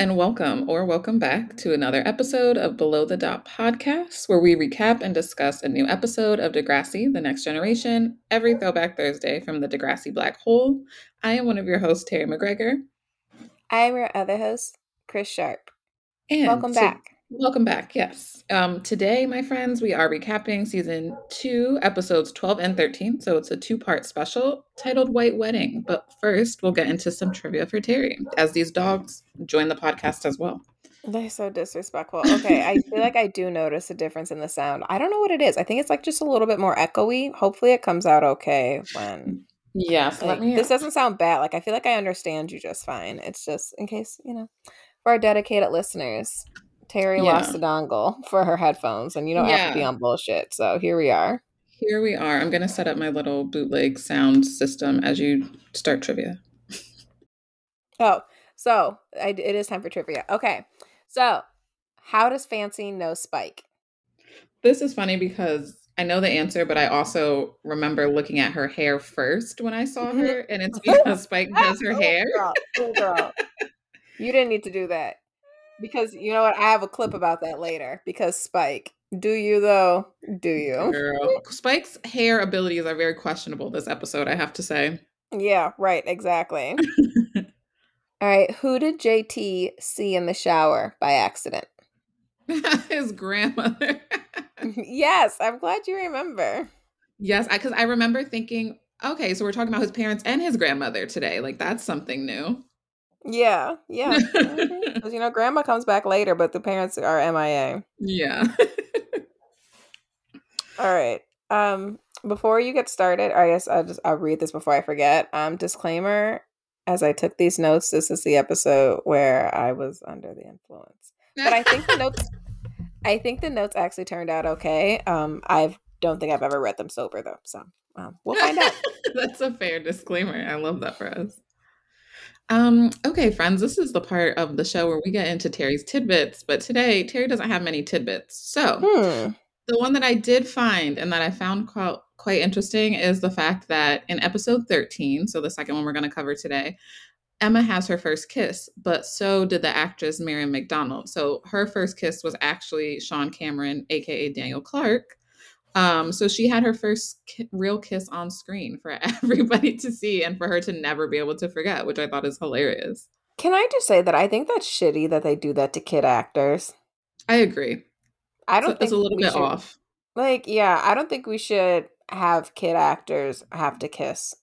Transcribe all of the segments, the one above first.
and welcome or welcome back to another episode of Below the Dot podcast, where we recap and discuss a new episode of Degrassi The Next Generation every Throwback Thursday from the Degrassi Black Hole. I am one of your hosts, Terri McGregor. I am your other host, Chris Sharp. And Welcome to- back. Welcome back, yes. Um, today, my friends, we are recapping season two, episodes 12 and 13. So it's a two part special titled White Wedding. But first, we'll get into some trivia for Terri, as these dogs join the podcast as well. They're so disrespectful. Okay, I feel like I do notice a difference in the sound. I don't know what it is. I think it's like just a little bit more echoey. Hopefully, it comes out okay when. Yes, Like, this doesn't sound bad. Like I feel like I understand you just fine. It's just in case you know, for our dedicated listeners, Terri lost Yeah. the dongle for her headphones, and you don't have to be on bullshit. So here we are. Here we are. I'm going to set up my little bootleg sound system as you start trivia. Oh, so I, it is time for trivia. Okay, so how does Fancy know Spike? This is funny because I know the answer, but I also remember looking at her hair first when I saw mm-hmm. her, and it's because Spike does her Oh, hair. girl, oh, girl. You didn't need to do that. Because you know what? I have a clip about that later. Because Spike. Do you though? Do you? Girl. Spike's hair abilities are very questionable this episode, I have to say. Yeah, right, exactly. All right. Who did JT see in the shower by accident? His grandmother. yes, I'm glad you remember. yes, because I, remember thinking, okay, so we're talking about his parents and his grandmother today. Like, that's something new. Yeah, yeah. Because you know, grandma comes back later, but the parents are MIA. yeah. All right. Um, before you get started, I guess I'll just I'll read this before I forget. Um, disclaimer: as I took these notes, this is the episode where I was under the influence. But I think the notes, I think the notes actually turned out okay. Um, I don't think I've ever read them sober though, so um, we'll find out. That's a fair disclaimer. I love that for us. Um, okay, friends, this is the part of the show where we get into Terri's tidbits, but today Terri doesn't have many tidbits. So, Hmm. the one that I did find and that I found quite, quite interesting is the fact that in episode 13, so the second one we're going to cover today, Emma has her first kiss, but so did the actress Miriam McDonald. So her first kiss was actually Sean Cameron, aka Daniel Clark. Um, so she had her first ki- real kiss on screen for everybody to see and for her to never be able to forget, which I thought is hilarious. Can I just say that I think that's shitty that they do that to kid actors. I agree. I don't a- think it's a little bit should- off. Like, yeah, I don't think we should have kid actors have to kiss.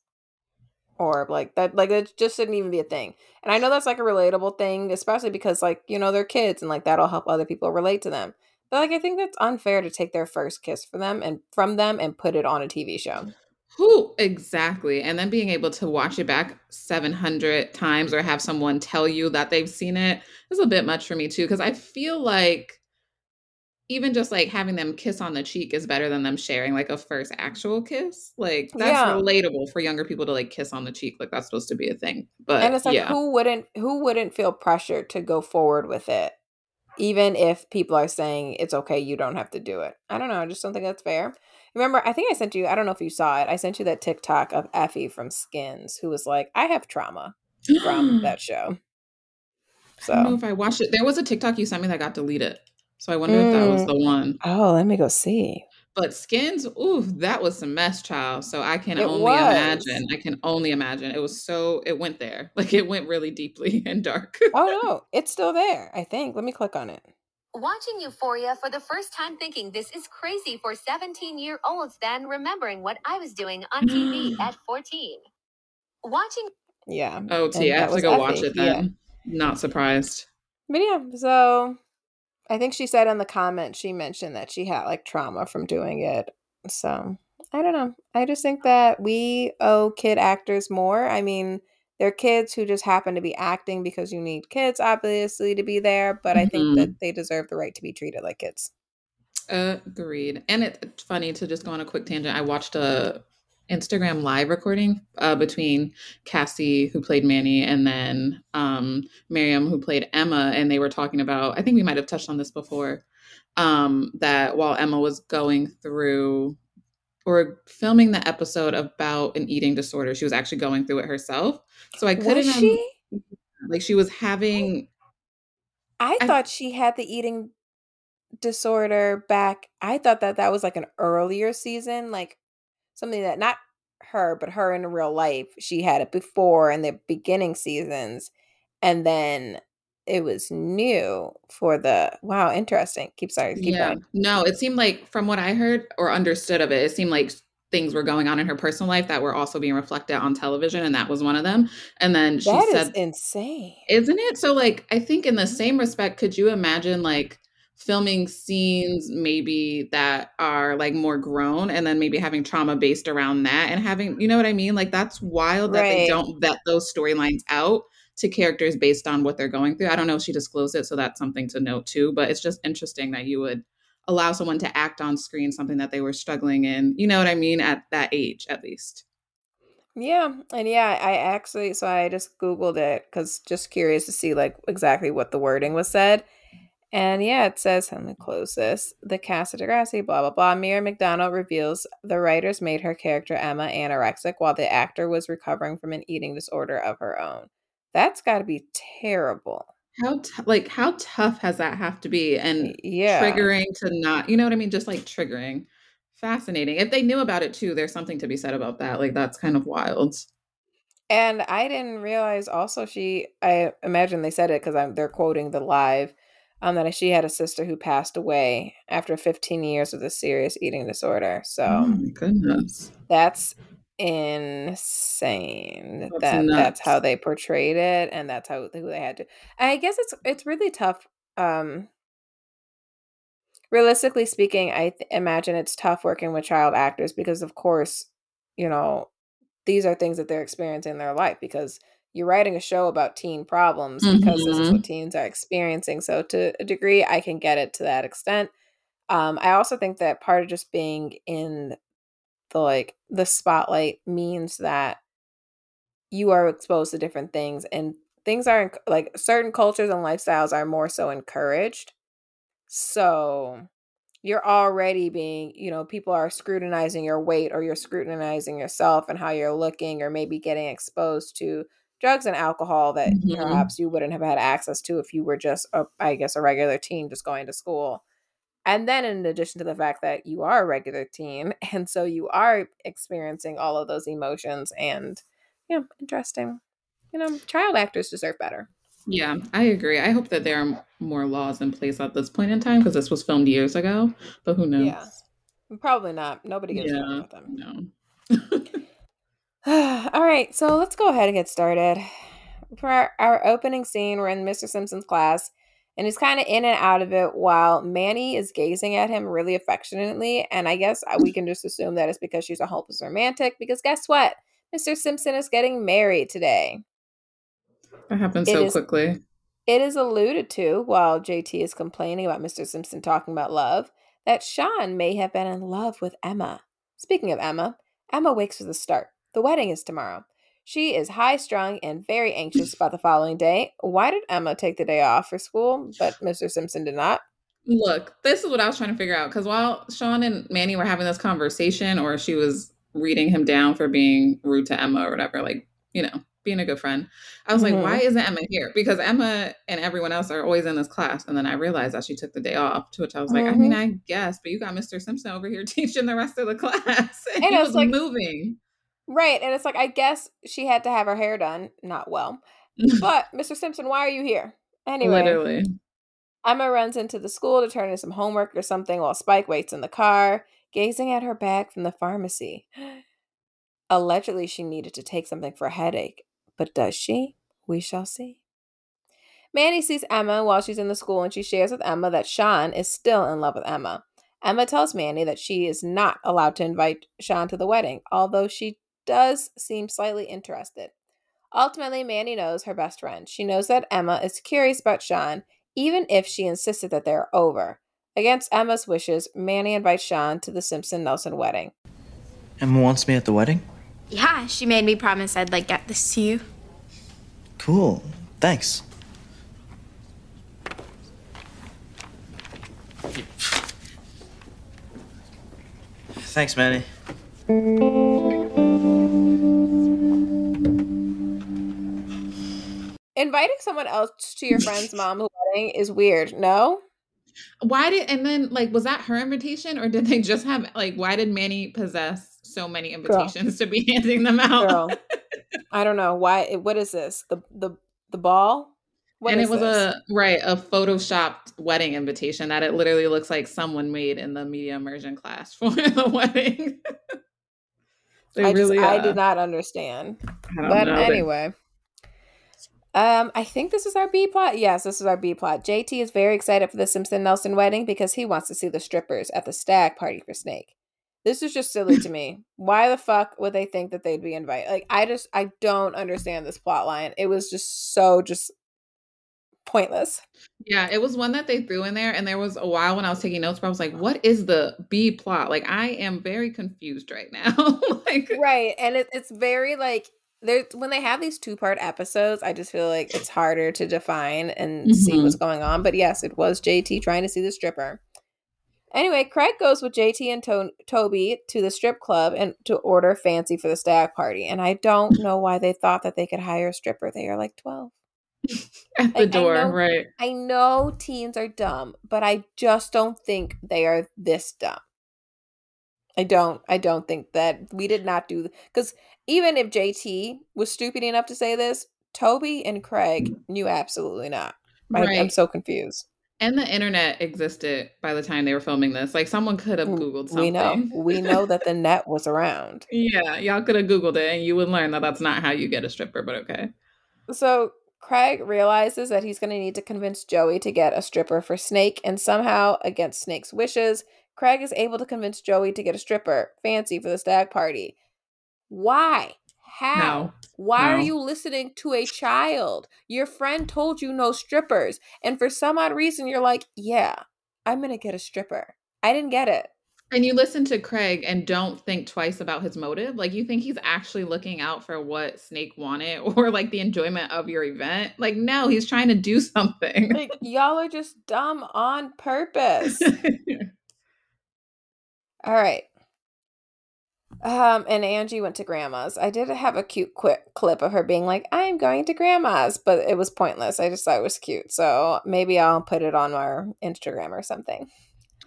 Or like that like that just shouldn't even be a thing. And I know that's like a relatable thing, especially because like, you know, they're kids and like that'll help other people relate to them. But like I think that's unfair to take their first kiss from them and from them and put it on a TV show. Who exactly? And then being able to watch it back 700 times or have someone tell you that they've seen it is a bit much for me too. Cause I feel like even just like having them kiss on the cheek is better than them sharing like a first actual kiss. Like that's Yeah. relatable for younger people to like kiss on the cheek. Like that's supposed to be a thing. But and it's like yeah. who wouldn't who wouldn't feel pressured to go forward with it even if people are saying it's okay you don't have to do it i don't know i just don't think that's fair remember i think i sent you i don't know if you saw it i sent you that tiktok of effie from skins who was like i have trauma from that show I don't know so if I watched it. There was a TikTok you sent me that got deleted. So I wonder if that was Mm. the one. oh let me go see But skins, ooh, that was some mess, child. So I can It only was. imagine. I can only imagine. It was so it went there. Like it went really deeply and dark. oh no it's still there i think let me click on it Watching Euphoria for the first time thinking this is crazy for 17 year olds, then remembering what I was doing on TV at 14. Watching yeah oh, T, I that have to was go watch Effie, it yeah. then. Not surprised. But yeah, so I think she said in the comments she mentioned that she had like trauma from doing it. So I don't know. I just think that we owe kid actors more. I mean, they're kids who just happen to be acting because you need kids, obviously, to be there. But I think that mm-hmm. they deserve the right to be treated like kids. Agreed. And it- it's funny to just go on a quick tangent. I watched a Instagram live recording uh, between Cassie, who played Manny, and then um, Miriam, who played Emma, and they were talking about. I think we might have touched on this before. Um, that while Emma was going through or filming the episode about an eating disorder, she was actually going through it herself. So I couldn't. Was she? Like she was having. I, I thought she had the eating disorder back. I thought that that was like an earlier season, like something that not her, but her in real life. She had it before in the beginning seasons, and then it was new for the wow. Interesting. Keep sorry. Keep yeah. Going. No, it seemed like from what I heard or understood of it, it seemed like things were going on in her personal life that were also being reflected on television and that was one of them and then she that said insane isn't it so like i think in the mm-hmm. same respect could you imagine like filming scenes maybe that are like more grown and then maybe having trauma based around that and having you know what I mean like that's wild that right. they don't vet those storylines out to characters based on what they're going through. I don't know if she disclosed it so that's something to note too, but it's just interesting that you would allow someone to act on screen something that they were struggling in, you know what I mean at that age at least. Yeah, and yeah, I actually so I just googled it cuz just curious to see like exactly what the wording was said and yeah, it says, let me close this. The Casa de Gracia, blah, blah, blah. Mira McDonald reveals the writers made her character Emma anorexic while the actor was recovering from an eating disorder of her own. That's got to be terrible. How, t- like, how tough has that have to be? And yeah. triggering to not, you know what I mean? Just like triggering. Fascinating. If they knew about it too, there's something to be said about that. Like, that's kind of wild. And I didn't realize also she, I imagine they said it because I'm they're quoting the live um, that she had a sister who passed away after 15 years with a serious eating disorder. So, oh my goodness, that's insane. That's that nuts. that's how they portrayed it, and that's how who they had to. I guess it's it's really tough. Um, realistically speaking, I th- imagine it's tough working with child actors because, of course, you know these are things that they're experiencing in their life because you're writing a show about teen problems because mm-hmm. this is what mm-hmm. teens are experiencing. So to a degree, I can get it to that extent. Um, I also think that part of just being in the like the spotlight means that you are exposed to different things and things aren't like certain cultures and lifestyles are more so encouraged. So you're already being, you know, people are scrutinizing your weight or you're scrutinizing yourself and how you're looking or maybe getting exposed to drugs and alcohol that mm-hmm. perhaps you wouldn't have had access to if you were just a, I guess a regular teen just going to school. And then in addition to the fact that you are a regular teen and so you are experiencing all of those emotions and yeah, interesting. You know, child actors deserve better. Yeah, I agree. I hope that there are more laws in place at this point in time because this was filmed years ago, but who knows? Yeah. Probably not. Nobody gets yeah, with them. No. All right, so let's go ahead and get started. For our, our opening scene, we're in Mr. Simpson's class, and he's kind of in and out of it while Manny is gazing at him really affectionately. And I guess we can just assume that it's because she's a hopeless romantic, because guess what? Mr. Simpson is getting married today. That happened so is, quickly. It is alluded to while JT is complaining about Mr. Simpson talking about love that Sean may have been in love with Emma. Speaking of Emma, Emma wakes with a start. The wedding is tomorrow. She is high strung and very anxious about the following day. Why did Emma take the day off for school, but Mr. Simpson did not? Look, this is what I was trying to figure out because while Sean and Manny were having this conversation, or she was reading him down for being rude to Emma or whatever, like, you know, being a good friend, I was mm-hmm. like, why isn't Emma here? Because Emma and everyone else are always in this class. And then I realized that she took the day off, to which I was like, mm-hmm. I mean, I guess, but you got Mr. Simpson over here teaching the rest of the class. And, and he was like, moving. Right. And it's like, I guess she had to have her hair done. Not well. but, Mr. Simpson, why are you here? Anyway. Literally. Emma runs into the school to turn in some homework or something while Spike waits in the car, gazing at her bag from the pharmacy. Allegedly, she needed to take something for a headache. But does she? We shall see. Manny sees Emma while she's in the school and she shares with Emma that Sean is still in love with Emma. Emma tells Manny that she is not allowed to invite Sean to the wedding, although she does seem slightly interested. Ultimately, Manny knows her best friend. She knows that Emma is curious about Sean, even if she insisted that they are over. Against Emma's wishes, Manny invites Sean to the Simpson Nelson wedding. Emma wants me at the wedding? Yeah, she made me promise I'd like get this to you. Cool. Thanks. Thanks, Manny. Inviting someone else to your friend's mom's wedding is weird. No? Why did and then like was that her invitation or did they just have like why did Manny possess so many invitations Girl. to be handing them out? Girl. I don't know why. What is this? The the the ball? What and it was this? a right a photoshopped wedding invitation that it literally looks like someone made in the media immersion class for the wedding. I really, just, uh, I did not understand. But know, anyway. Um, I think this is our B plot. Yes, this is our B plot. JT is very excited for the Simpson Nelson wedding because he wants to see the strippers at the stag party for Snake. This is just silly to me. Why the fuck would they think that they'd be invited? Like, I just I don't understand this plot line. It was just so just pointless. Yeah, it was one that they threw in there, and there was a while when I was taking notes, but I was like, "What is the B plot?" Like, I am very confused right now. like, right, and it, it's very like there when they have these two part episodes. I just feel like it's harder to define and mm-hmm. see what's going on. But yes, it was JT trying to see the stripper. Anyway, Craig goes with JT and to- Toby to the strip club and to order fancy for the stag party. And I don't know why they thought that they could hire a stripper. They are like 12. At the I, door, I know, right. I know teens are dumb, but I just don't think they are this dumb. I don't I don't think that we did not do because even if JT was stupid enough to say this, Toby and Craig mm-hmm. knew absolutely not. Right. I, am so confused. And the internet existed by the time they were filming this. Like someone could have mm, Googled something. We know. We know that the net was around. Yeah, y'all could have Googled it and you would learn that that's not how you get a stripper, but okay. So Craig realizes that he's going to need to convince Joey to get a stripper for Snake, and somehow, against Snake's wishes, Craig is able to convince Joey to get a stripper, Fancy, for the stag party. Why? How? No. Why no. are you listening to a child? Your friend told you no strippers, and for some odd reason, you're like, yeah, I'm going to get a stripper. I didn't get it. And you listen to Craig and don't think twice about his motive. Like you think he's actually looking out for what Snake wanted or like the enjoyment of your event. Like no, he's trying to do something. Like y'all are just dumb on purpose. All right. Um, and Angie went to grandma's. I did have a cute quick clip of her being like, I'm going to grandma's, but it was pointless. I just thought it was cute. So maybe I'll put it on our Instagram or something.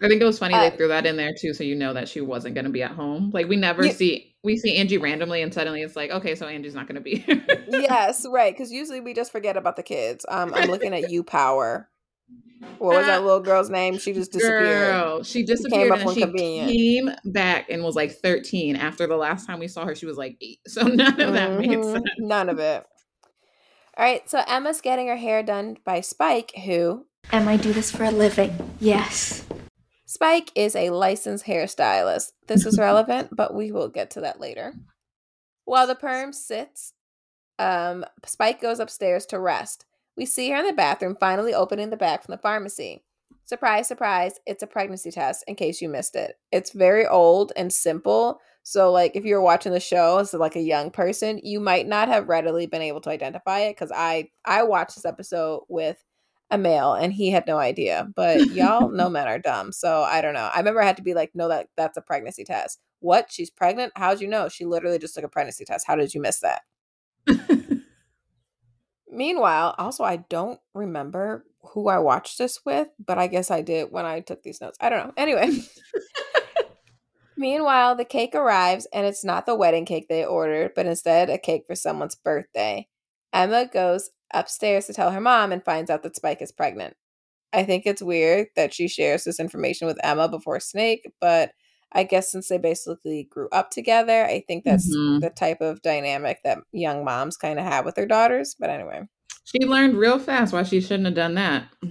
I think it was funny uh, they threw that in there too, so you know that she wasn't going to be at home. Like we never yeah. see we see Angie randomly, and suddenly it's like, okay, so Angie's not going to be. yes, right. Because usually we just forget about the kids. Um, I'm looking at you, Power. What was that little girl's name? She just disappeared. Girl, she disappeared she and she convenient. came back and was like 13. After the last time we saw her, she was like eight. So none of that mm-hmm. made sense. None of it. All right, so Emma's getting her hair done by Spike, who. Emma, I do this for a living. Yes. Spike is a licensed hairstylist. This is relevant, but we will get to that later. While the perm sits, um, Spike goes upstairs to rest. We see her in the bathroom, finally opening the bag from the pharmacy. Surprise, surprise, it's a pregnancy test, in case you missed it. It's very old and simple. So, like, if you're watching the show as like a young person, you might not have readily been able to identify it because I I watched this episode with a male and he had no idea. But y'all know men are dumb. So I don't know. I remember I had to be like, no, that that's a pregnancy test. What? She's pregnant? How'd you know? She literally just took a pregnancy test. How did you miss that? Meanwhile, also I don't remember who I watched this with, but I guess I did when I took these notes. I don't know. Anyway. Meanwhile, the cake arrives and it's not the wedding cake they ordered, but instead a cake for someone's birthday. Emma goes upstairs to tell her mom and finds out that Spike is pregnant. I think it's weird that she shares this information with Emma before Snake, but I guess since they basically grew up together, I think that's mm-hmm. the type of dynamic that young moms kind of have with their daughters. But anyway, she learned real fast why she shouldn't have done that.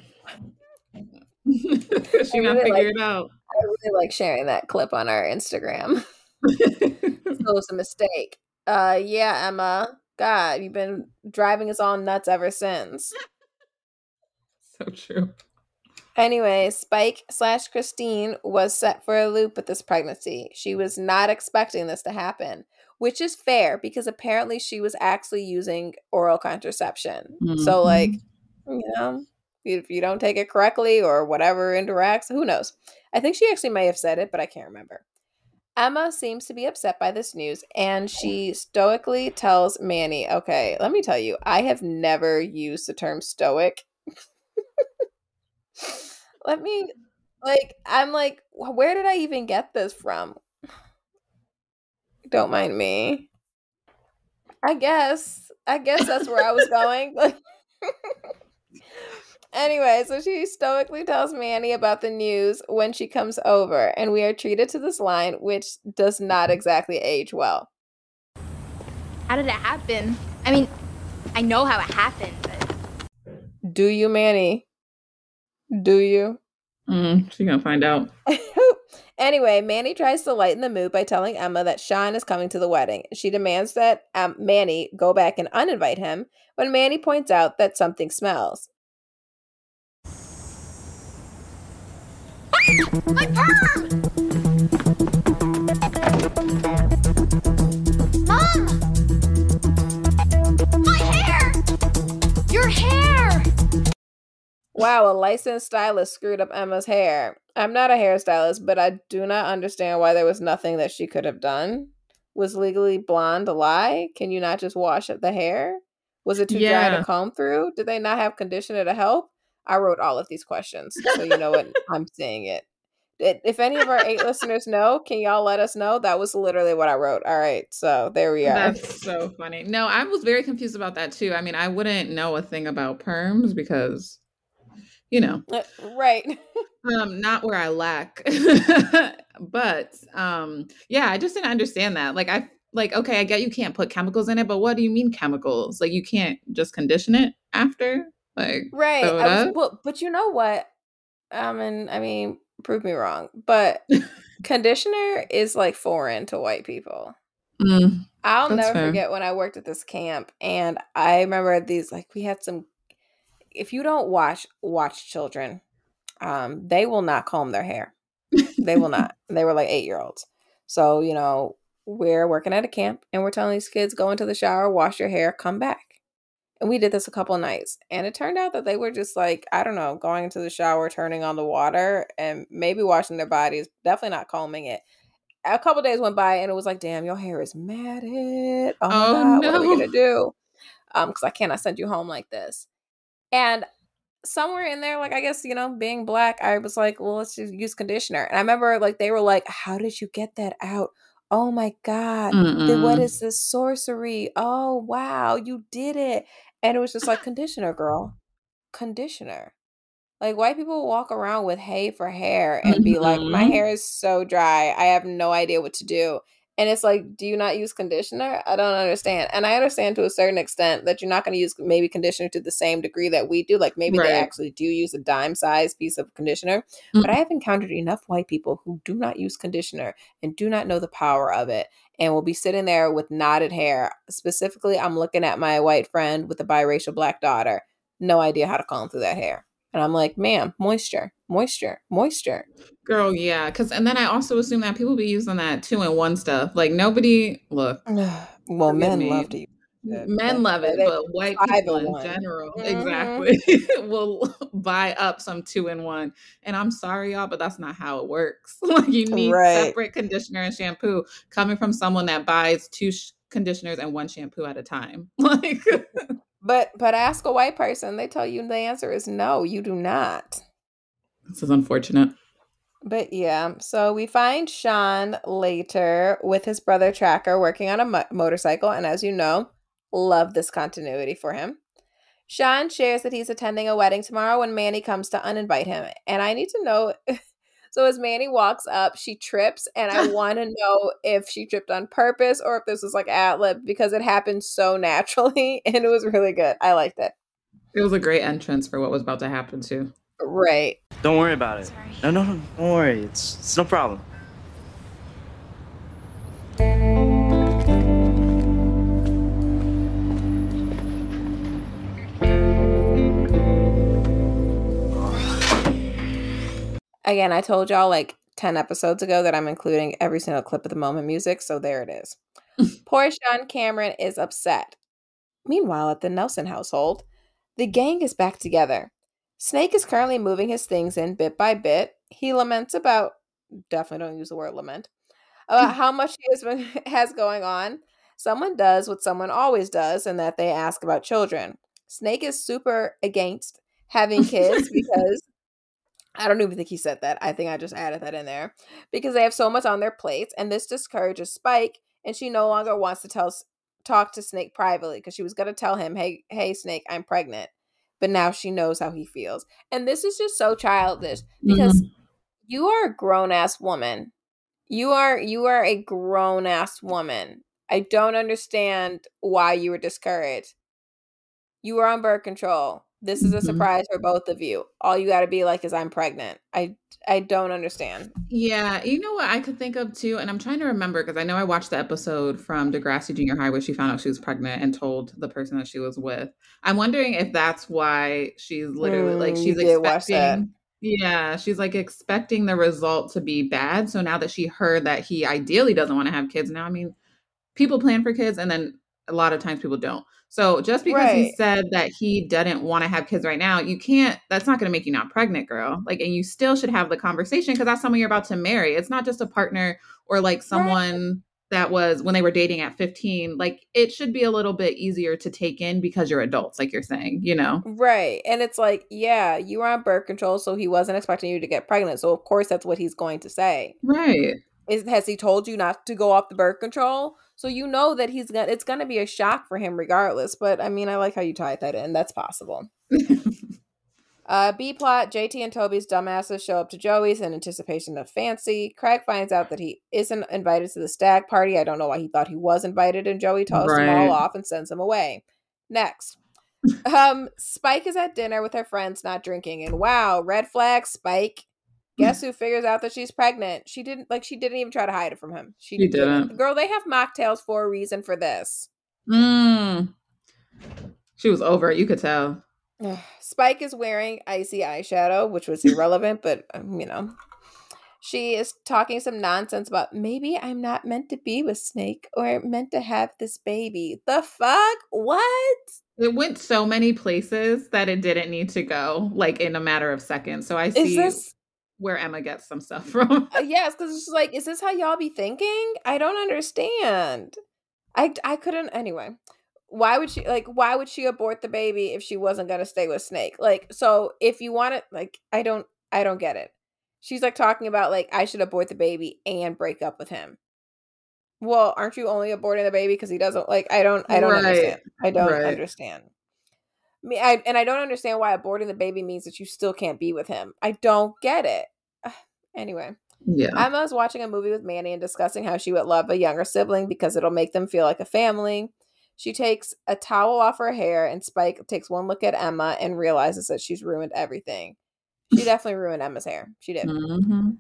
she really figure it out. I really like sharing that clip on our Instagram. so was a mistake. Uh, yeah, Emma, God, you've been driving us all nuts ever since. so true. Anyway, Spike slash Christine was set for a loop with this pregnancy. She was not expecting this to happen, which is fair because apparently she was actually using oral contraception. So, mm-hmm. like, you know, if you don't take it correctly or whatever interacts, who knows? I think she actually may have said it, but I can't remember. Emma seems to be upset by this news and she stoically tells Manny, okay, let me tell you, I have never used the term stoic. let me, like, I'm like, where did I even get this from? Don't mind me. I guess. I guess that's where I was going. Anyway, so she stoically tells Manny about the news when she comes over, and we are treated to this line, which does not exactly age well. How did it happen? I mean, I know how it happened, but Do you, Manny? Do you? Mm, she's gonna find out. anyway, Manny tries to lighten the mood by telling Emma that Sean is coming to the wedding. She demands that um, Manny go back and uninvite him when Manny points out that something smells. my perm! Wow, a licensed stylist screwed up Emma's hair. I'm not a hairstylist, but I do not understand why there was nothing that she could have done. Was legally blonde a lie? Can you not just wash up the hair? Was it too dry to comb through? Did they not have conditioner to help? I wrote all of these questions, so you know what I'm saying it. It- If any of our eight listeners know, can y'all let us know? That was literally what I wrote. All right, so there we are. That's so funny. No, I was very confused about that too. I mean, I wouldn't know a thing about perms because, you know, Uh, right. um, not where I lack. but um, yeah, I just didn't understand that. Like, I like okay, I get you can't put chemicals in it, but what do you mean chemicals? Like, you can't just condition it after? Like, Right. Was, well, but you know what? I mean, I mean, prove me wrong, but conditioner is like foreign to white people. Mm, I'll never fair. forget when I worked at this camp, and I remember these like we had some. If you don't watch watch children, um, they will not comb their hair. They will not. They were like eight year olds. So you know we're working at a camp, and we're telling these kids go into the shower, wash your hair, come back. And we did this a couple of nights, and it turned out that they were just like I don't know, going into the shower, turning on the water, and maybe washing their bodies, definitely not combing it a couple days went by and it was like, damn, your hair is matted. Oh, Oh, god, what are we gonna do? Um, because I cannot send you home like this. And somewhere in there, like I guess you know, being black, I was like, well, let's just use conditioner. And I remember like they were like, how did you get that out? Oh my god, then what this sorcery? Oh wow, you did it. And it was just like conditioner, girl, conditioner. Like white people walk around with hay for hair and be like, my Mhm. hair is so dry. I have no idea what to do. And it's like, do you not use conditioner? I don't understand. And I understand to a certain extent that you're not going to use maybe conditioner to the same degree that we do. Like maybe they actually do use a dime size piece of conditioner. Mm. But I have encountered enough white people who do not use conditioner and do not know the power of it and will be sitting there with knotted hair. Specifically, I'm looking at my white friend with a biracial black daughter. No idea how to comb through that hair. And I'm like, ma'am, moisture, moisture, moisture. Girl, yeah. Cause and then I also assume that people be using that two in one stuff. Like nobody look, well, men me. love to use it. men love it, but white people in one. general, Mhm. exactly, will buy up some two in one. And I'm sorry, y'all, but that's not how it works. like you need Right. separate conditioner and shampoo coming from someone that buys two sh- conditioners and one shampoo at a time. Like But but ask a white person, they tell you the answer is no, you do not. This is unfortunate. But yeah, so we find Sean later with his brother Tracker working on a mo- motorcycle, and as you know, love this continuity for him. Sean shares that he's attending a wedding tomorrow when Manny comes to uninvite him, and I need to know. So as Manny walks up, she trips, and I want to know if she tripped on purpose or if this was like ad lib because it happened so naturally and it was really good. I liked it. It was a great entrance for what was about to happen too. Right. Don't worry about it. Sorry. No, no, no. Don't worry. It's it's no problem. Again, I told y'all like 10 episodes ago that I'm including every single clip of the moment music, so there it is. Poor Sean Cameron is upset. Meanwhile, at the Nelson household, the gang is back together. Snake is currently moving his things in bit by bit. He laments about, definitely don't use the word lament, about mm. how much he has, been, has going on. Someone does what someone always does, and that they ask about children. Snake is super against having kids because I don't even think he said that. I think I just added that in there because they have so much on their plates, and this discourages Spike, and she no longer wants to tell talk to Snake privately because she was gonna tell him, "Hey, hey, Snake, I'm pregnant," but now she knows how he feels, and this is just so childish because mm-hmm. you are a grown ass woman. You are you are a grown ass woman. I don't understand why you were discouraged. You were on birth control. This is a mm-hmm. surprise for both of you. All you got to be like is I'm pregnant. I I don't understand. Yeah, you know what I could think of too, and I'm trying to remember because I know I watched the episode from Degrassi Junior High where she found out she was pregnant and told the person that she was with. I'm wondering if that's why she's literally mm, like she's expecting. Yeah, she's like expecting the result to be bad. So now that she heard that he ideally doesn't want to have kids, now I mean, people plan for kids, and then a lot of times people don't. So just because right. he said that he doesn't want to have kids right now, you can't, that's not going to make you not pregnant, girl. Like, and you still should have the conversation because that's someone you're about to marry. It's not just a partner or like someone right. that was when they were dating at 15. Like, it should be a little bit easier to take in because you're adults, like you're saying, you know? Right. And it's like, yeah, you were on birth control, so he wasn't expecting you to get pregnant. So, of course, that's what he's going to say. Right. Is, has he told you not to go off the birth control? So you know that he's gonna it's gonna be a shock for him regardless. But I mean, I like how you tied that in. That's possible. uh, B plot: JT and Toby's dumbasses show up to Joey's in anticipation of fancy. Craig finds out that he isn't invited to the stag party. I don't know why he thought he was invited, and Joey tells right. them all off and sends them away. Next. um, Spike is at dinner with her friends, not drinking, and wow, red flag, Spike Guess who figures out that she's pregnant? She didn't like she didn't even try to hide it from him. She, she didn't. didn't. Girl, they have mocktails for a reason for this. Mm. She was over it, you could tell. Spike is wearing icy eyeshadow, which was irrelevant, but um, you know. She is talking some nonsense about maybe I'm not meant to be with Snake or meant to have this baby. The fuck? What? It went so many places that it didn't need to go, like in a matter of seconds. So I see this, where Emma gets some stuff from. uh, yes, because it's like, is this how y'all be thinking? I don't understand. I I couldn't anyway. Why would she like? Why would she abort the baby if she wasn't gonna stay with Snake? Like, so if you want it, like, I don't, I don't get it. She's like talking about like I should abort the baby and break up with him. Well, aren't you only aborting the baby because he doesn't like? I don't, I don't right. understand. I don't right. understand. Me, I, and I don't understand why aborting the baby means that you still can't be with him. I don't get it. anyway, yeah. Emma was watching a movie with Manny and discussing how she would love a younger sibling because it'll make them feel like a family. She takes a towel off her hair, and Spike takes one look at Emma and realizes that she's ruined everything. She definitely ruined Emma's hair. She did. Mm-hmm.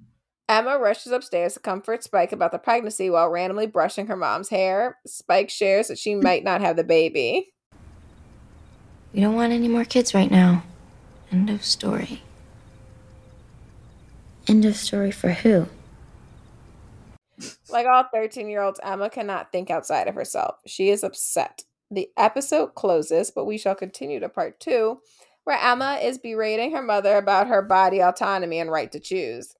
Emma rushes upstairs to comfort Spike about the pregnancy while randomly brushing her mom's hair. Spike shares that she might not have the baby. We don't want any more kids right now. End of story. End of story for who? Like all 13 year olds, Emma cannot think outside of herself. She is upset. The episode closes, but we shall continue to part two, where Emma is berating her mother about her body autonomy and right to choose.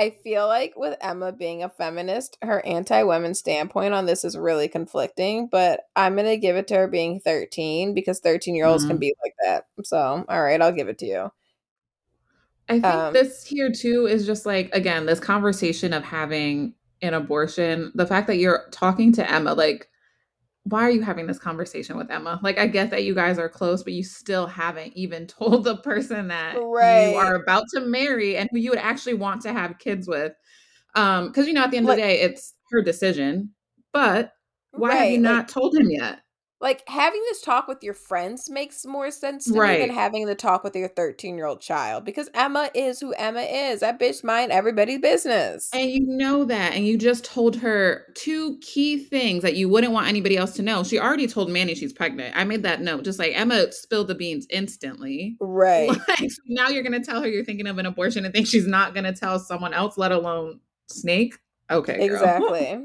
I feel like with Emma being a feminist, her anti women standpoint on this is really conflicting, but I'm going to give it to her being 13 because 13 year olds mm-hmm. can be like that. So, all right, I'll give it to you. I think um, this here too is just like, again, this conversation of having an abortion, the fact that you're talking to Emma, like, why are you having this conversation with Emma? Like, I get that you guys are close, but you still haven't even told the person that right. you are about to marry and who you would actually want to have kids with. Um, because you know, at the end like, of the day, it's her decision. But why right, have you not like, told him yet? Like having this talk with your friends makes more sense to me than having the talk with your 13 year old child because Emma is who Emma is. That bitch mind everybody's business. And you know that, and you just told her two key things that you wouldn't want anybody else to know. She already told Manny she's pregnant. I made that note. Just like Emma spilled the beans instantly. Right. Like so now you're gonna tell her you're thinking of an abortion and think she's not gonna tell someone else, let alone Snake. Okay, girl. Exactly.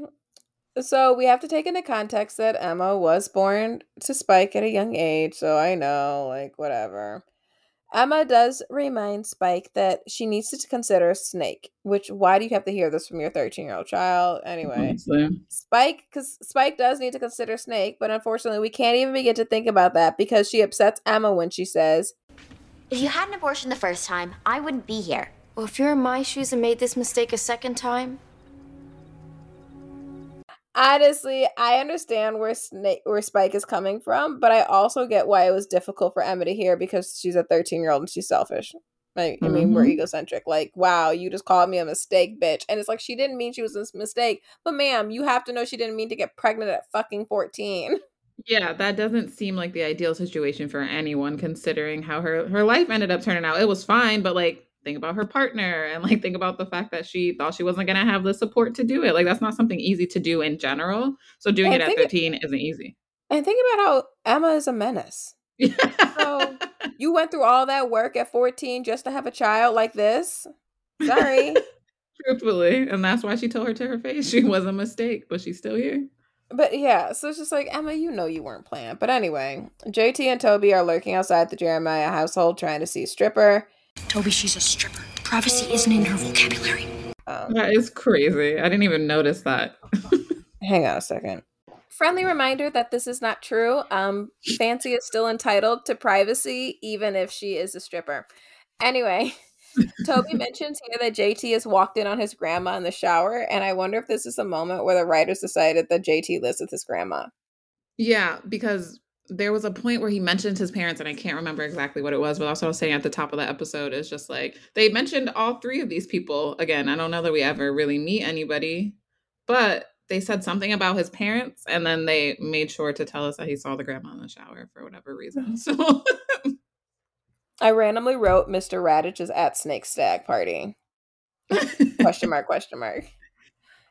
So we have to take into context that Emma was born to Spike at a young age, so I know, like, whatever. Emma does remind Spike that she needs to consider Snake, which, why do you have to hear this from your 13 year old child? Anyway, Honestly. Spike, because Spike does need to consider Snake, but unfortunately, we can't even begin to think about that because she upsets Emma when she says, If you had an abortion the first time, I wouldn't be here. Well, if you're in my shoes and made this mistake a second time, Honestly, I understand where Snake where Spike is coming from, but I also get why it was difficult for Emma to hear because she's a 13 year old and she's selfish. Like, I mean, we're Mhm. egocentric. Like, wow, you just called me a mistake, bitch. And it's like she didn't mean she was a mistake, but ma'am, you have to know she didn't mean to get pregnant at fucking 14. Yeah, that doesn't seem like the ideal situation for anyone considering how her her life ended up turning out. It was fine, but like think about her partner and like think about the fact that she thought she wasn't going to have the support to do it. Like that's not something easy to do in general. So doing And it at think it- 13 isn't easy. And think about how Emma is a menace. So- You went through all that work at 14 just to have a child like this. Sorry. Truthfully, and that's why she told her to her face she was a mistake, but she's still here. But yeah, so it's just like Emma, you know you weren't planned. But anyway, JT and Toby are lurking outside the Jeremiah household trying to see stripper. Toby, she's a stripper. Privacy isn't in her vocabulary. Um, That is crazy. I didn't even notice that. hang on a second. Friendly reminder that this is not true. Um, Fancy is still entitled to privacy, even if she is a stripper. Anyway, Toby mentions here that JT has walked in on his grandma in the shower, and I wonder if this is a moment where the writers decided that JT lives with his grandma. Yeah, because there was a point where he mentioned his parents, and I can't remember exactly what it was, but also I was saying at the top of the episode is just like they mentioned all three of these people. Again, I don't know that we ever really meet anybody, but they said something about his parents, and then they made sure to tell us that he saw the grandma in the shower for whatever reason. So I randomly wrote Mr. Raditch is at Snake Stag Party. question mark question mark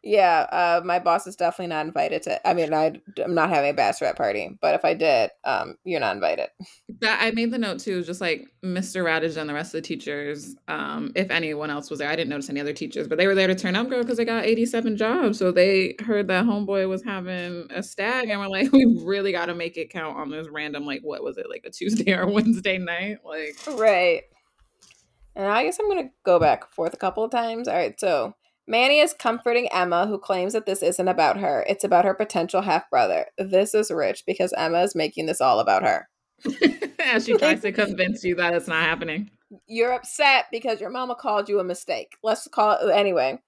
yeah uh my boss is definitely not invited to i mean I, i'm not having a bachelorette party but if i did um you're not invited that I made the note too, just like Mr. Raditch and the rest of the teachers. Um, if anyone else was there, I didn't notice any other teachers, but they were there to turn up, girl, because they got 87 jobs. So they heard that homeboy was having a stag and were like, we really got to make it count on this random, like, what was it, like a Tuesday or Wednesday night? Like, right and i guess i'm gonna go back forth a couple of times all right so manny is comforting emma who claims that this isn't about her it's about her potential half brother this is rich because emma is making this all about her as she tries to convince you that it's not happening. you're upset because your mama called you a mistake. Let's call it anyway.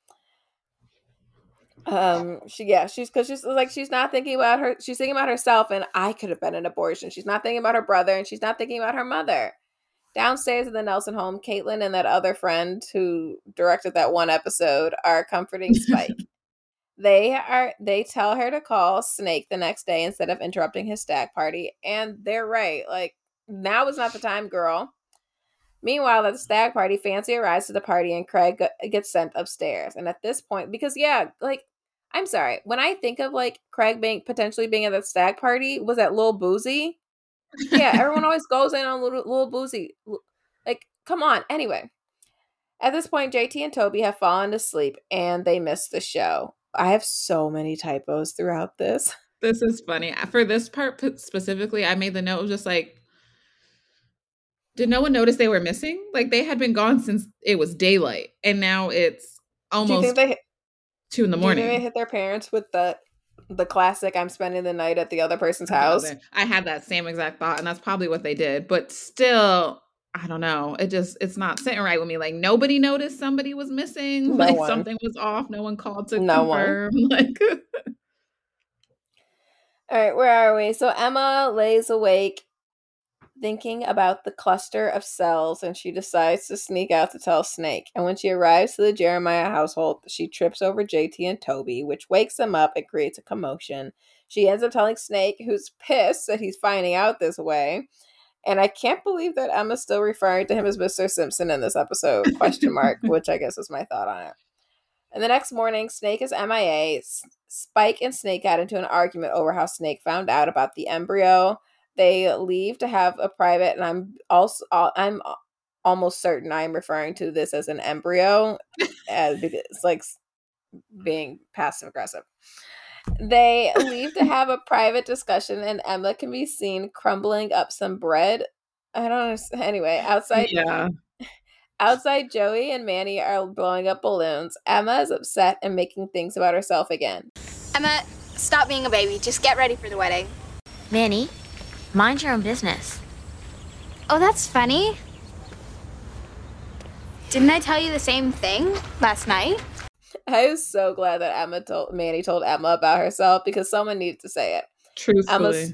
Um, she yeah, she's because she's like she's not thinking about her. She's thinking about herself, and I could have been an abortion. She's not thinking about her brother, and she's not thinking about her mother. Downstairs in the Nelson home, Caitlin and that other friend who directed that one episode are comforting Spike. they are they tell her to call Snake the next day instead of interrupting his stag party, and they're right. Like now is not the time, girl. Meanwhile, at the stag party, Fancy arrives to the party and Craig gets sent upstairs. And at this point, because yeah, like I'm sorry, when I think of like Craig being potentially being at the stag party, was that Lil Boozy? Yeah, everyone always goes in on little, little Boozy. Like, come on. Anyway, at this point, JT and Toby have fallen asleep and they miss the show. I have so many typos throughout this. This is funny. For this part specifically, I made the note of just like, did no one notice they were missing? Like they had been gone since it was daylight, and now it's almost they two in the think they hit their parents with the the classic "I'm spending the night at the other person's house"? I had that same exact thought, and that's probably what they did. But still, I don't know. It just it's not sitting right with me. Like nobody noticed somebody was missing. No like one. something was off. No one called to No one. confirm. Like All right, where are we? So Emma lays awake thinking about the cluster of cells and she decides to sneak out to tell Snake. And when she arrives to the Jeremiah household, she trips over JT and Toby, which wakes them up and creates a commotion. She ends up telling Snake, who's pissed that he's finding out this way. And I can't believe that Emma's still referring to him as Mr. Simpson in this episode, question mark, which I guess is my thought on it. And the next morning, Snake is MIA. Spike and Snake got into an argument over how Snake found out about the embryo. They leave to have a private, and I'm also I'm almost certain I'm referring to this as an embryo, as it's like being passive aggressive. They leave to have a private discussion, and Emma can be seen crumbling up some bread. I don't understand. Anyway, outside, Yeah. outside, Joey and Manny are blowing up balloons. Emma is upset and making things about herself again. Emma, stop being a baby. Just get ready for the wedding. Manny, mind your own business. Oh, that's funny. Didn't I tell you the same thing last night? I was so glad that Emma told Manny told Emma about herself because someone needed to say it. Truthfully. Emma,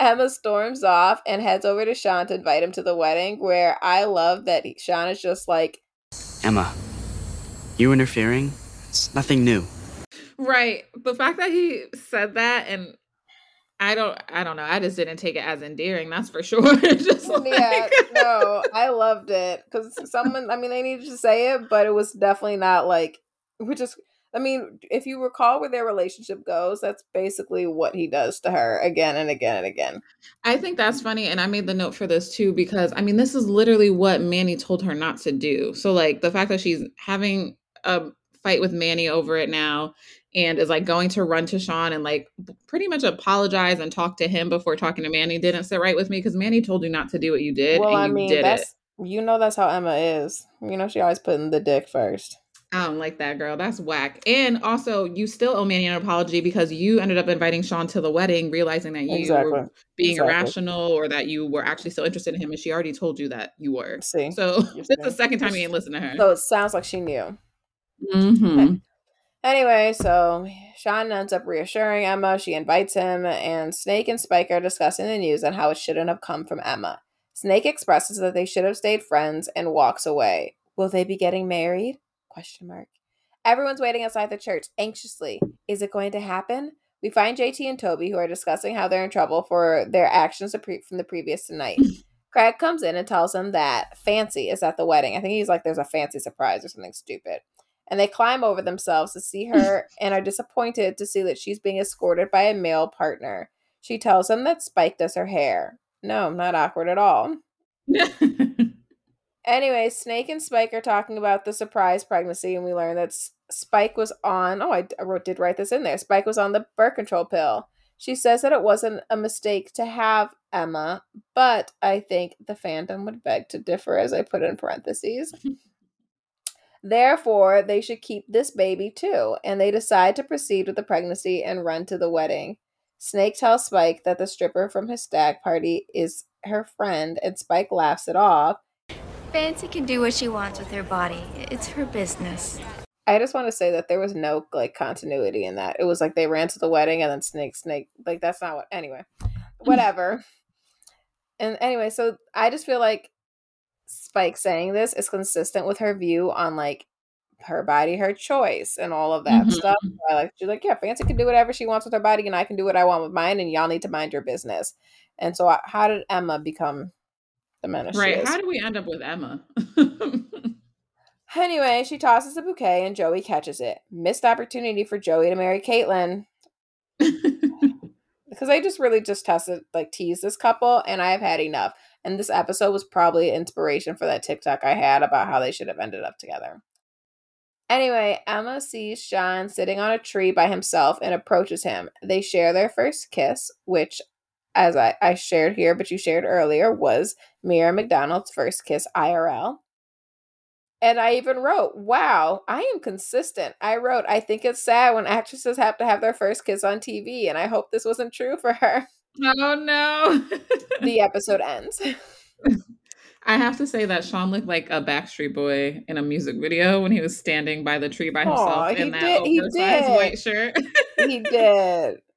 Emma storms off and heads over to Sean to invite him to the wedding, where I love that he, Sean is just like, Emma, you interfering? It's nothing new. Right. The fact that he said that and I don't I don't know. I just didn't take it as endearing, that's for sure. just like, yeah, no, I loved it because someone, I mean, they needed to say it, but it was definitely not like, which is, I mean, if you recall where their relationship goes, that's basically what he does to her again and again and again. I think that's funny. And I made the note for this too, because I mean, this is literally what Manny told her not to do. So, like, the fact that she's having a fight with Manny over it now and is like going to run to Sean and like pretty much apologize and talk to him before talking to Manny didn't sit right with me because Manny told you not to do what you did. well, and I mean, that's, it. you know, that's how Emma is. You know, she always putting the dick first. I don't like that girl. That's whack. And also, you still owe Manny an apology because you ended up inviting Sean to the wedding, realizing that you Exactly. were being Exactly. irrational or that you were actually still interested in him, and she already told you that you were. See? So this is the second time you ain't listened to her. So it sounds like she knew. hmm Anyway, so Sean ends up reassuring Emma. She invites him, and Snake and Spike are discussing the news and how it shouldn't have come from Emma. Snake expresses that they should have stayed friends and walks away. Will they be getting married? Question mark. Everyone's waiting outside the church anxiously. Is it going to happen? We find JT and Toby who are discussing how they're in trouble for their actions pre- from the previous night. Craig comes in and tells them that Fancy is at the wedding. I think he's like, there's a fancy surprise or something stupid and they climb over themselves to see her and are disappointed to see that she's being escorted by a male partner. She tells him that Spike does her hair. No, not awkward at all. Anyway, Snake and Spike are talking about the surprise pregnancy, and we learn that Spike was on. Oh, I wrote, did write this in there. Spike was on the birth control pill. She says that it wasn't a mistake to have Emma, but I think the fandom would beg to differ, as I put in parentheses. Therefore, they should keep this baby too, and they decide to proceed with the pregnancy and run to the wedding. Snake tells Spike that the stripper from his stag party is her friend, and Spike laughs it off. Fancy can do what she wants with her body. It's her business. I just want to say that there was no like continuity in that. It was like they ran to the wedding and then Snake, Snake, like that's not what. Anyway, whatever. and anyway, so I just feel like Spike saying this is consistent with her view on like her body, her choice, and all of that Mhm. stuff. Like she's like, yeah, Fancy can do whatever she wants with her body, and I can do what I want with mine, and y'all need to mind your business. And so, I- how did Emma become the menace? right. How do we end up with Emma? Anyway, she tosses the bouquet and Joey catches it. Missed opportunity for Joey to marry Caitlin. Because I just really just tested, like, tease this couple, and I have had enough. And this episode was probably inspiration for that TikTok I had about how they should have ended up together. Anyway, Emma sees Sean sitting on a tree by himself and approaches him. They share their first kiss, which, as I, I shared here, but you shared earlier, was Miriam McDonald's first kiss IRL. And I even wrote, wow, I am consistent. I wrote, I think it's sad when actresses have to have their first kiss on TV, and I hope this wasn't true for her. oh no. The episode ends. I have to say that Sean looked like a Backstreet Boy in a music video when he was standing by the tree by himself Aw, he in that did- he oversized did. white shirt. he did.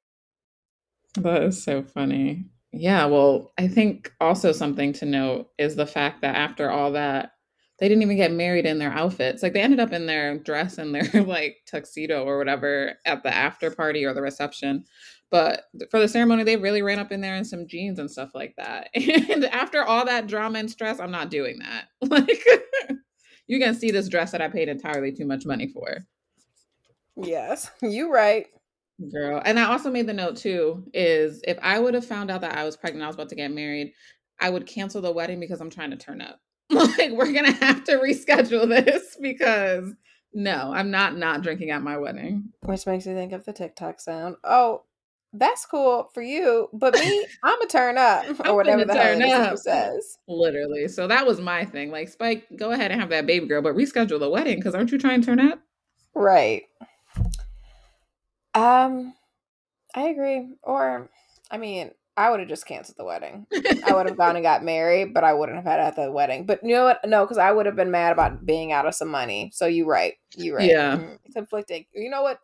That is so funny. Yeah, well, I think also something to note is the fact that after all that, they didn't even get married in their outfits. Like they ended up in their dress and their like tuxedo or whatever at the after party or the reception. But for the ceremony, they really ran up in there in some jeans and stuff like that. And after all that drama and stress, I'm not doing that. Like, you can see this dress that I paid entirely too much money for. Yes, you right. Girl. And I also made the note too is if I would have found out that I was pregnant, I was about to get married, I would cancel the wedding because I'm trying to turn up. Like, we're gonna have to reschedule this because no, I'm not not drinking at my wedding. Which makes me think of the TikTok sound. Oh, that's cool for you, but me, I'm a turn up or whatever the turn up. says. Literally. So that was my thing. Like, Spike, go ahead and have that baby girl, but reschedule the wedding because aren't you trying to turn up? Right. Um, I agree. Or, I mean, I would have just canceled the wedding. I would have gone and got married, but I wouldn't have had it at the wedding. But you know what? No, because I would have been mad about being out of some money. So you're right. You're right. Yeah. Mhm. Conflicting. You know what?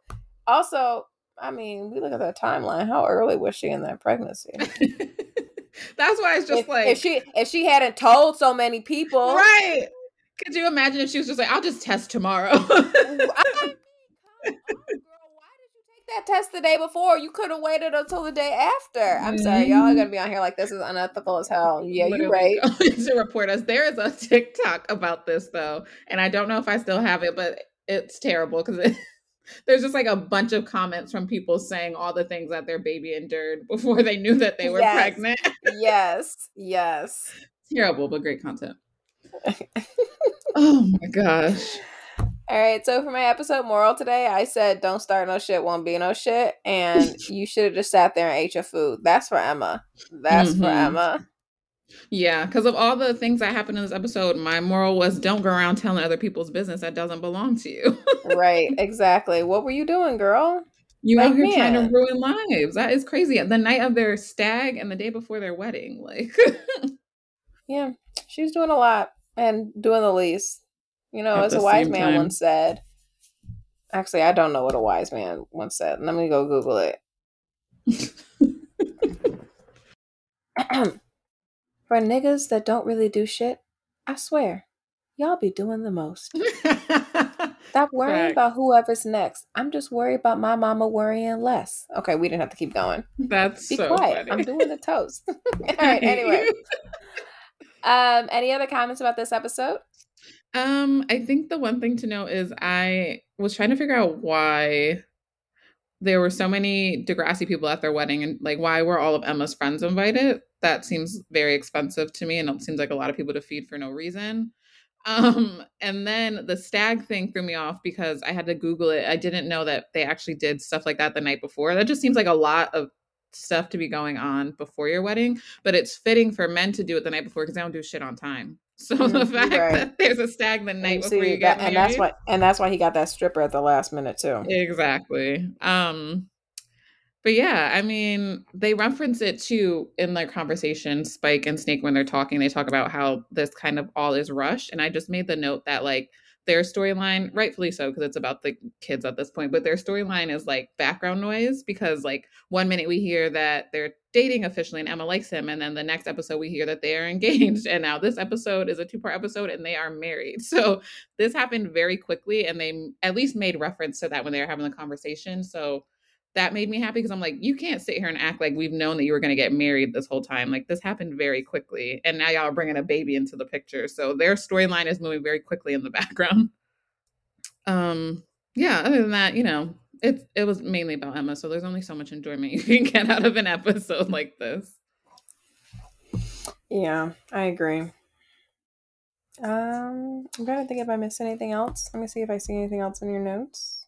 Also, I mean, we look at that timeline. How early was she in that pregnancy? That's why it's just if, like if she if she hadn't told so many people, right. Could you imagine if she was just like, I'll just test tomorrow? I mean, come on, girl, why did you take that test the day before? You could have waited until the day after. I'm sorry, y'all are gonna be on here like this is unethical as hell. Yeah, you're right. to report us. There is a TikTok about this though, and I don't know if I still have it, but it's terrible because it, there's just like a bunch of comments from people saying all the things that their baby endured before they knew that they were Yes. pregnant. yes, yes. terrible, but great content. oh my gosh. All right, so for my episode moral today, I said don't start no shit, won't be no shit, and you should have just sat there and ate your food. That's for Emma. That's for Mhm. Emma. Yeah, because of all the things that happened in this episode, my moral was don't go around telling other people's business that doesn't belong to you. right, exactly. What were you doing, girl? You Like, out here trying to ruin lives. That is crazy. The night of their stag and the day before their wedding. Like Yeah, she was doing a lot and doing the least. You know, At as a wise man time. once said. Actually, I don't know what a wise man once said. Let me go Google it. For niggas that don't really do shit, I swear, y'all be doing the most. Stop worrying about whoever's next. I'm just worried about my mama worrying less. Okay, we didn't have to keep going. That's Be so quiet. funny. I'm doing the toast. All right, anyway. Um, any other comments about this episode? Um, I think the one thing to note is I was trying to figure out why there were so many Degrassi people at their wedding and like why were all of Emma's friends invited? That seems very expensive to me and it seems like a lot of people to feed for no reason. Um, and then the stag thing threw me off because I had to Google it. I didn't know that they actually did stuff like that the night before. That just seems like a lot of stuff to be going on before your wedding, but it's fitting for men to do it the night before because they don't do shit on time. So the Mhm, fact right. that there's a stag the night you before see you get that- and that's why and that's why he got that stripper at the last minute too. exactly. Um, but yeah, I mean, they reference it too in their conversation. Spike and Snake, when they're talking, they talk about how this kind of all is rushed. And I just made the note that like their storyline, rightfully so, because it's about the kids at this point, but their storyline is like background noise because like one minute we hear that they're dating officially and Emma likes him, and then the next episode we hear that they are engaged, and now this episode is a two part episode and they are married. So this happened very quickly, and they at least made reference to that when they were having the conversation. So that made me happy because I'm like, you can't sit here and act like we've known that you were going to get married this whole time. Like this happened very quickly, and now y'all are bringing a baby into the picture. So their storyline is moving very quickly in the background. Um, yeah. Other than that, you know, it it was mainly about Emma. So there's only so much enjoyment you can get out of an episode like this. Yeah, I agree. Um, I'm trying to think if I missed anything else. Let me see if I see anything else in your notes.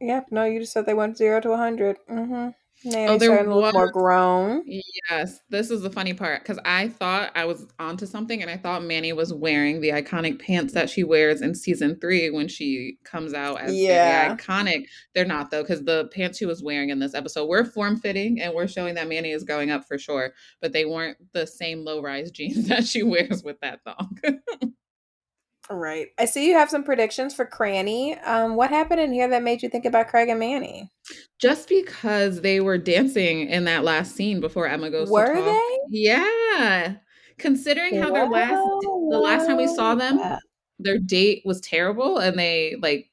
Yep, no, you just said they went zero to a hundred. Mm-hmm. Manny Oh, starting to look more grown. Yes, this is the funny part because I thought I was onto something, and I thought Manny was wearing the iconic pants that she wears in season three when she comes out as Yeah. very iconic. They're not though, because the pants she was wearing in this episode were form fitting, and we're showing that Manny is going up for sure. But they weren't the same low rise jeans that she wears with that thong. Right. I see you have some predictions for Cranny. Um, what happened in here that made you think about Craig and Manny? Just because they were dancing in that last scene before Emma goes. Were they? Yeah. Considering how their last the last time we saw them, their date was terrible and they like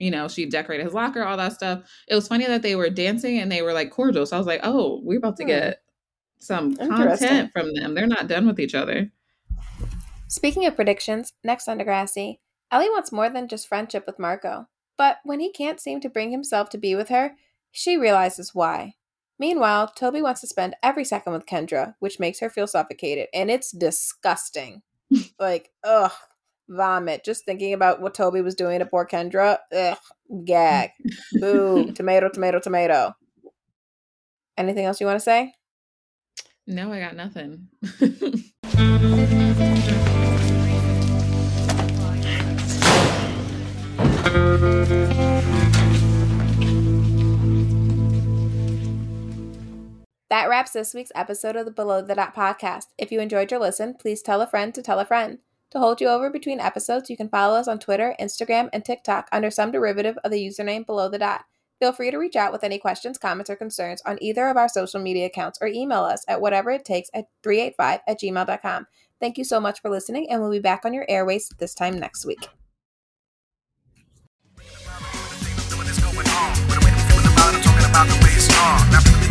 you know, she decorated his locker, all that stuff. It was funny that they were dancing and they were like cordial. So I was like, oh, we're about to Hmm. get some content from them. They're not done with each other. Speaking of predictions, next on Degrassi, Ellie wants more than just friendship with Marco. But when he can't seem to bring himself to be with her, she realizes why. Meanwhile, Toby wants to spend every second with Kendra, which makes her feel suffocated, and it's disgusting. like, ugh, vomit. Just thinking about what Toby was doing to poor Kendra, ugh, gag. Boo, tomato, tomato, tomato. Anything else you want to say? No, I got nothing. That wraps this week's episode of the Below the Dot podcast. If you enjoyed your listen, please tell a friend to tell a friend. To hold you over between episodes, you can follow us on Twitter, Instagram, and TikTok under some derivative of the username Below the Dot. Feel free to reach out with any questions, comments, or concerns on either of our social media accounts or email us at whatever it takes at 385 at gmail.com. Thank you so much for listening, and we'll be back on your airways this time next week. About the way it's. Now